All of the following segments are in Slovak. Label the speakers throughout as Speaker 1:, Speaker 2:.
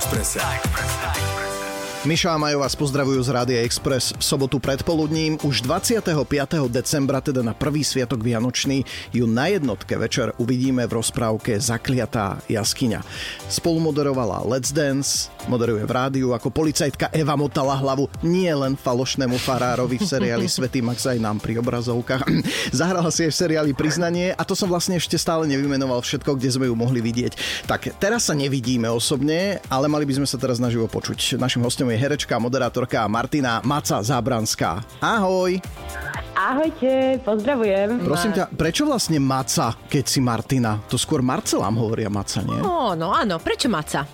Speaker 1: Express.
Speaker 2: Miša a Majo vás pozdravujú z Rádia Express v sobotu predpoludním. Už 25. decembra, teda na prvý sviatok Vianočný, ju na jednotke večer uvidíme v rozprávke Zakliatá jaskyňa. Spolu moderovala Let's Dance, moderuje v rádiu ako policajtka Eva motala hlavu nie len falošnému farárovi v seriáli Svetý Max aj nám pri obrazovkách. Zahrala si aj v seriáli Priznanie a to som vlastne ešte stále nevymenoval všetko, kde sme ju mohli vidieť. Tak teraz sa nevidíme osobne, ale mali by sme sa teraz naživo počuť. Našim hostom je herečka moderátorka Martina Maca Zábranská. Ahoj!
Speaker 3: Ahojte, pozdravujem.
Speaker 2: Prosím ťa, prečo vlastne Maca, keď si Martina? To skôr Marcelám hovoria Maca, nie?
Speaker 4: Ó, no áno, prečo Maca?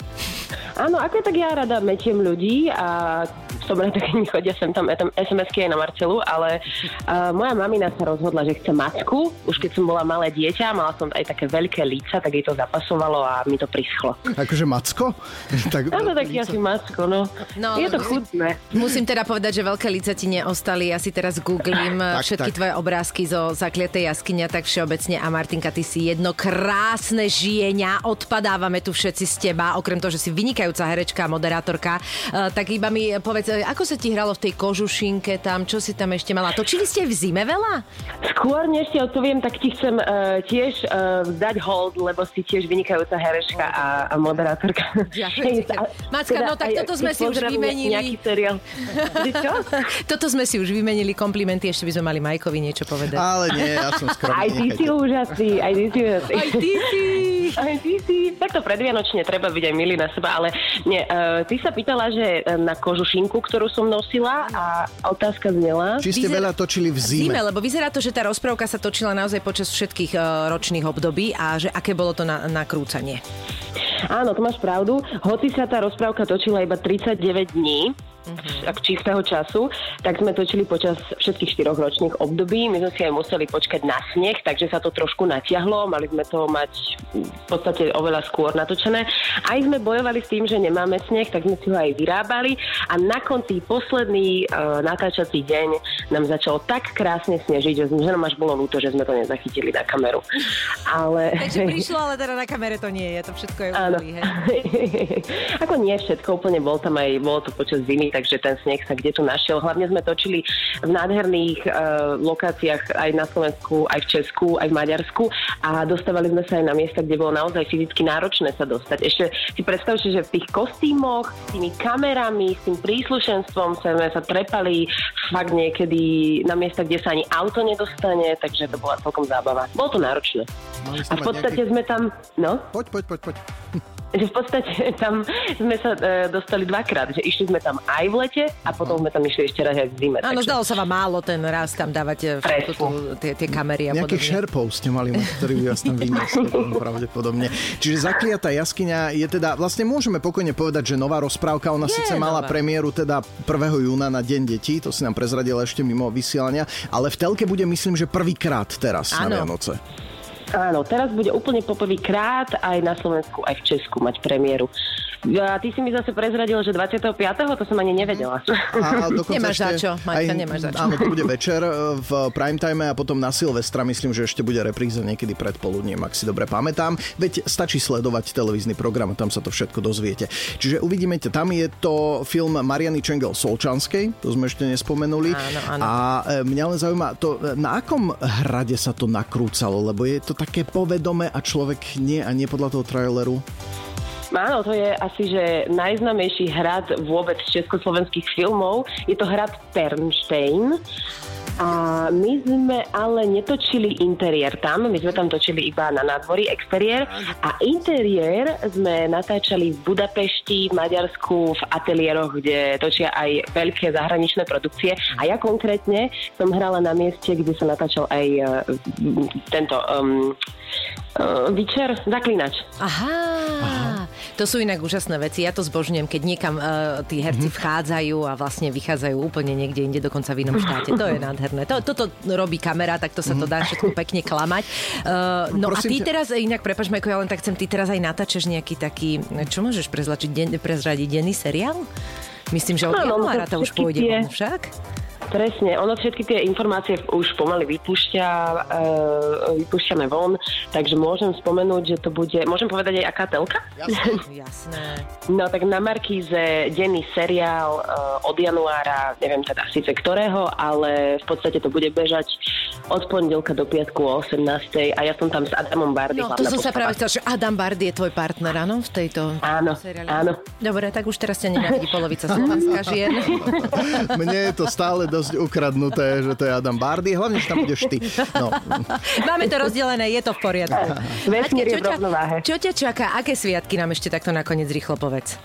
Speaker 3: Áno, ako tak ja rada metiem ľudí a som rada, keď chodia sem tam SMS-ky aj na Marcelu, ale uh, moja mamina sa rozhodla, že chce macku. Už keď som bola malé dieťa, mala som aj také veľké líca, tak jej to zapasovalo a mi to prischlo.
Speaker 2: Akože macko?
Speaker 3: tak, Áno, taký asi macko, no. no. Je to chutné.
Speaker 4: Musím teda povedať, že veľké líca ti neostali. Ja si teraz googlím tak, všetky tak. tvoje obrázky zo zakliatej jaskyňa, tak všeobecne. A Martinka, ty si jedno krásne žienia. Odpadávame tu všetci z teba, okrem toho, že si vynikaj vynikajúca herečka a moderátorka. Uh, tak iba mi povedz, e, ako sa ti hralo v tej kožušinke tam, čo si tam ešte mala? Točili ste v zime veľa?
Speaker 3: Skôr než ti odpoviem, tak ti chcem uh, tiež uh, dať hold, lebo si tiež vynikajúca herečka a, a moderátorka.
Speaker 4: Ďakujem. Macka, teda, no tak toto sme si už vymenili.
Speaker 3: Nejaký seriál.
Speaker 4: toto sme si už vymenili komplimenty, ešte by sme mali Majkovi niečo povedať.
Speaker 2: Ale nie, ja som skromný.
Speaker 3: Aj ty si úžasný, aj ty si úžasný.
Speaker 4: Aj ty si.
Speaker 3: Aj ty si. Takto predvianočne treba byť aj milý na seba, ale nie, uh, ty sa pýtala, že e, na kožušinku, ktorú som nosila a otázka znela...
Speaker 2: Či ste Vyzer... veľa točili v zime?
Speaker 4: zime, lebo vyzerá to, že tá rozprávka sa točila naozaj počas všetkých uh, ročných období a že aké bolo to na, na krúcanie.
Speaker 3: Áno, to máš pravdu. Hoci sa tá rozprávka točila iba 39 dní, uh-huh. čistého času, tak sme točili počas všetkých štyroch ročných období. My sme si aj museli počkať na sneh, takže sa to trošku natiahlo. Mali sme to mať v podstate oveľa skôr natočené. Aj sme bojovali s tým, že nemáme sneh, tak sme si ho aj vyrábali a na konci posledný uh, natáčací deň nám začalo tak krásne snežiť, že, nám až bolo ľúto, že sme to nezachytili na kameru.
Speaker 4: Ale... Takže prišlo, ale teda na kamere to nie je, to všetko je
Speaker 3: Áno. Ako nie všetko, úplne bol tam aj, bolo to počas zimy, takže ten sneh sa kde tu našiel. Hlavne sme točili v nádherných uh, lokáciách aj na Slovensku, aj v Česku, aj v Maďarsku a dostávali sme sa aj na miesta, kde bolo naozaj fyzicky náročné sa dostať. Ešte si predstavte, že v tých kostýmoch, s tými kamerami, s tým príslušenstvom sme sa trepali fakt niekedy na miesta, kde sa ani auto nedostane, takže to bola celkom zábava. Bolo to náročné. A v podstate nejaký... sme tam... No?
Speaker 2: Poď, poď, poď, poď
Speaker 3: že v podstate tam sme sa e, dostali dvakrát, že išli sme tam aj v lete a potom sme tam išli ešte raz aj v zime.
Speaker 4: Áno, takže... zdalo sa vám málo ten raz tam dávať e, tie, tie kamery a
Speaker 2: Nejakých podobne. šerpov ste mali, ktorí by vás tam vyniesli pravdepodobne. Čiže zakliatá jaskyňa je teda, vlastne môžeme pokojne povedať, že nová rozprávka, ona je síce nová. mala premiéru teda 1. júna na Deň detí, to si nám prezradila ešte mimo vysielania, ale v telke bude myslím, že prvýkrát teraz ano. na Vianoce.
Speaker 3: Áno, teraz bude úplne poprvýkrát aj na Slovensku, aj v Česku mať premiéru. A ty si mi zase prezradil, že 25. to som ani nevedela.
Speaker 4: A, a nemáš za čo, Maťka, aj, nemáš za čo.
Speaker 2: Áno, to bude večer e, v prime time a potom na Silvestra myslím, že ešte bude repríza niekedy predpoludním, ak si dobre pamätám. Veď stačí sledovať televízny program, tam sa to všetko dozviete. Čiže uvidíme, tam je to film Mariany Čengel Solčanskej, to sme ešte nespomenuli.
Speaker 4: Áno, áno.
Speaker 2: A e, mňa len zaujíma, to, e, na akom hrade sa to nakrúcalo, lebo je to také povedome a človek nie a nie podľa toho traileru.
Speaker 3: Áno, to je asi, že najznamejší hrad vôbec československých filmov. Je to hrad Pernstein. A my sme ale netočili interiér tam, my sme tam točili iba na nádvorí exteriér a interiér sme natáčali v Budapešti, v Maďarsku, v ateliéroch, kde točia aj veľké zahraničné produkcie a ja konkrétne som hrala na mieste, kde sa natáčal aj uh, tento um, uh, Vyčer, zaklinač.
Speaker 4: Aha. Aha. To sú inak úžasné veci. Ja to zbožňujem, keď niekam uh, tí herci mm-hmm. vchádzajú a vlastne vychádzajú úplne niekde inde, dokonca v inom štáte. To je nádherné. To, toto robí kamera, tak to sa to dá všetko pekne klamať. Uh, no Prosím a ty ťa... teraz, inak prepač, Majko, ja len tak chcem, ty teraz aj natáčaš nejaký taký, čo môžeš prezradiť, den, prezradiť denný seriál? Myslím, že od januára to už pôjde, však?
Speaker 3: Presne, ono všetky tie informácie už pomaly vypúšťa, e, vypúšťame von, takže môžem spomenúť, že to bude, môžem povedať aj aká telka?
Speaker 4: Jasné. Jasné.
Speaker 3: No tak na Markíze denný seriál e, od januára, neviem teda síce ktorého, ale v podstate to bude bežať od pondelka do piatku o 18. a ja som tam s Adamom Bardy.
Speaker 4: No, to som sa práve chcel, že Adam Bardy je tvoj partner, áno, v tejto
Speaker 3: áno,
Speaker 4: seriáli?
Speaker 3: Áno,
Speaker 4: Dobre, tak už teraz ťa nenávidí polovica Slovenska žien.
Speaker 2: Mne je to stále dosť ukradnuté, že to je Adam Bardy, hlavne, že tam budeš ty. No.
Speaker 4: Máme to rozdelené, je to v poriadku.
Speaker 3: Vesmír je
Speaker 4: čo,
Speaker 3: v
Speaker 4: ťa,
Speaker 3: rovnováhe.
Speaker 4: čo ťa čaká? Aké sviatky nám ešte takto nakoniec rýchlo povedz?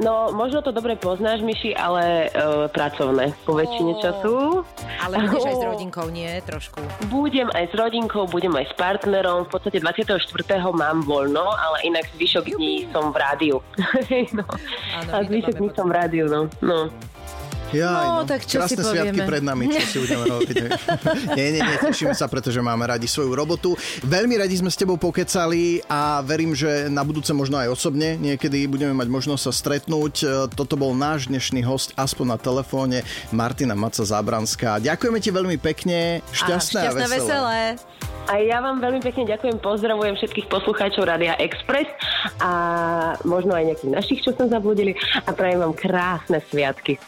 Speaker 3: No, možno to dobre poznáš, Myši, ale e, pracovné po väčšine času.
Speaker 4: Ale budeš aj s rodinkou, nie? Trošku.
Speaker 3: Budem aj s rodinkou, budem aj s partnerom. V podstate 24. mám voľno, ale inak zvyšok dní som v rádiu. no.
Speaker 4: Áno,
Speaker 3: A zvyšok dní som v rádiu, no. no.
Speaker 2: Jaj,
Speaker 4: No, tak čo si
Speaker 2: Krásne
Speaker 4: povieme?
Speaker 2: sviatky pred nami, čo si budeme robiť. nie, nie, nie, tešíme sa, pretože máme radi svoju robotu. Veľmi radi sme s tebou pokecali a verím, že na budúce možno aj osobne niekedy budeme mať možnosť sa stretnúť. E, Toto bol náš dnešný host, aspoň na telefóne, Martina Maca Zábranská. Ďakujeme ti veľmi pekne, šťastné a,
Speaker 4: šťastné,
Speaker 2: veselé.
Speaker 4: veselé.
Speaker 3: A ja vám veľmi pekne ďakujem, pozdravujem všetkých poslucháčov Rádia Express a možno aj nejakých našich, čo som zabudili a prajem vám krásne sviatky.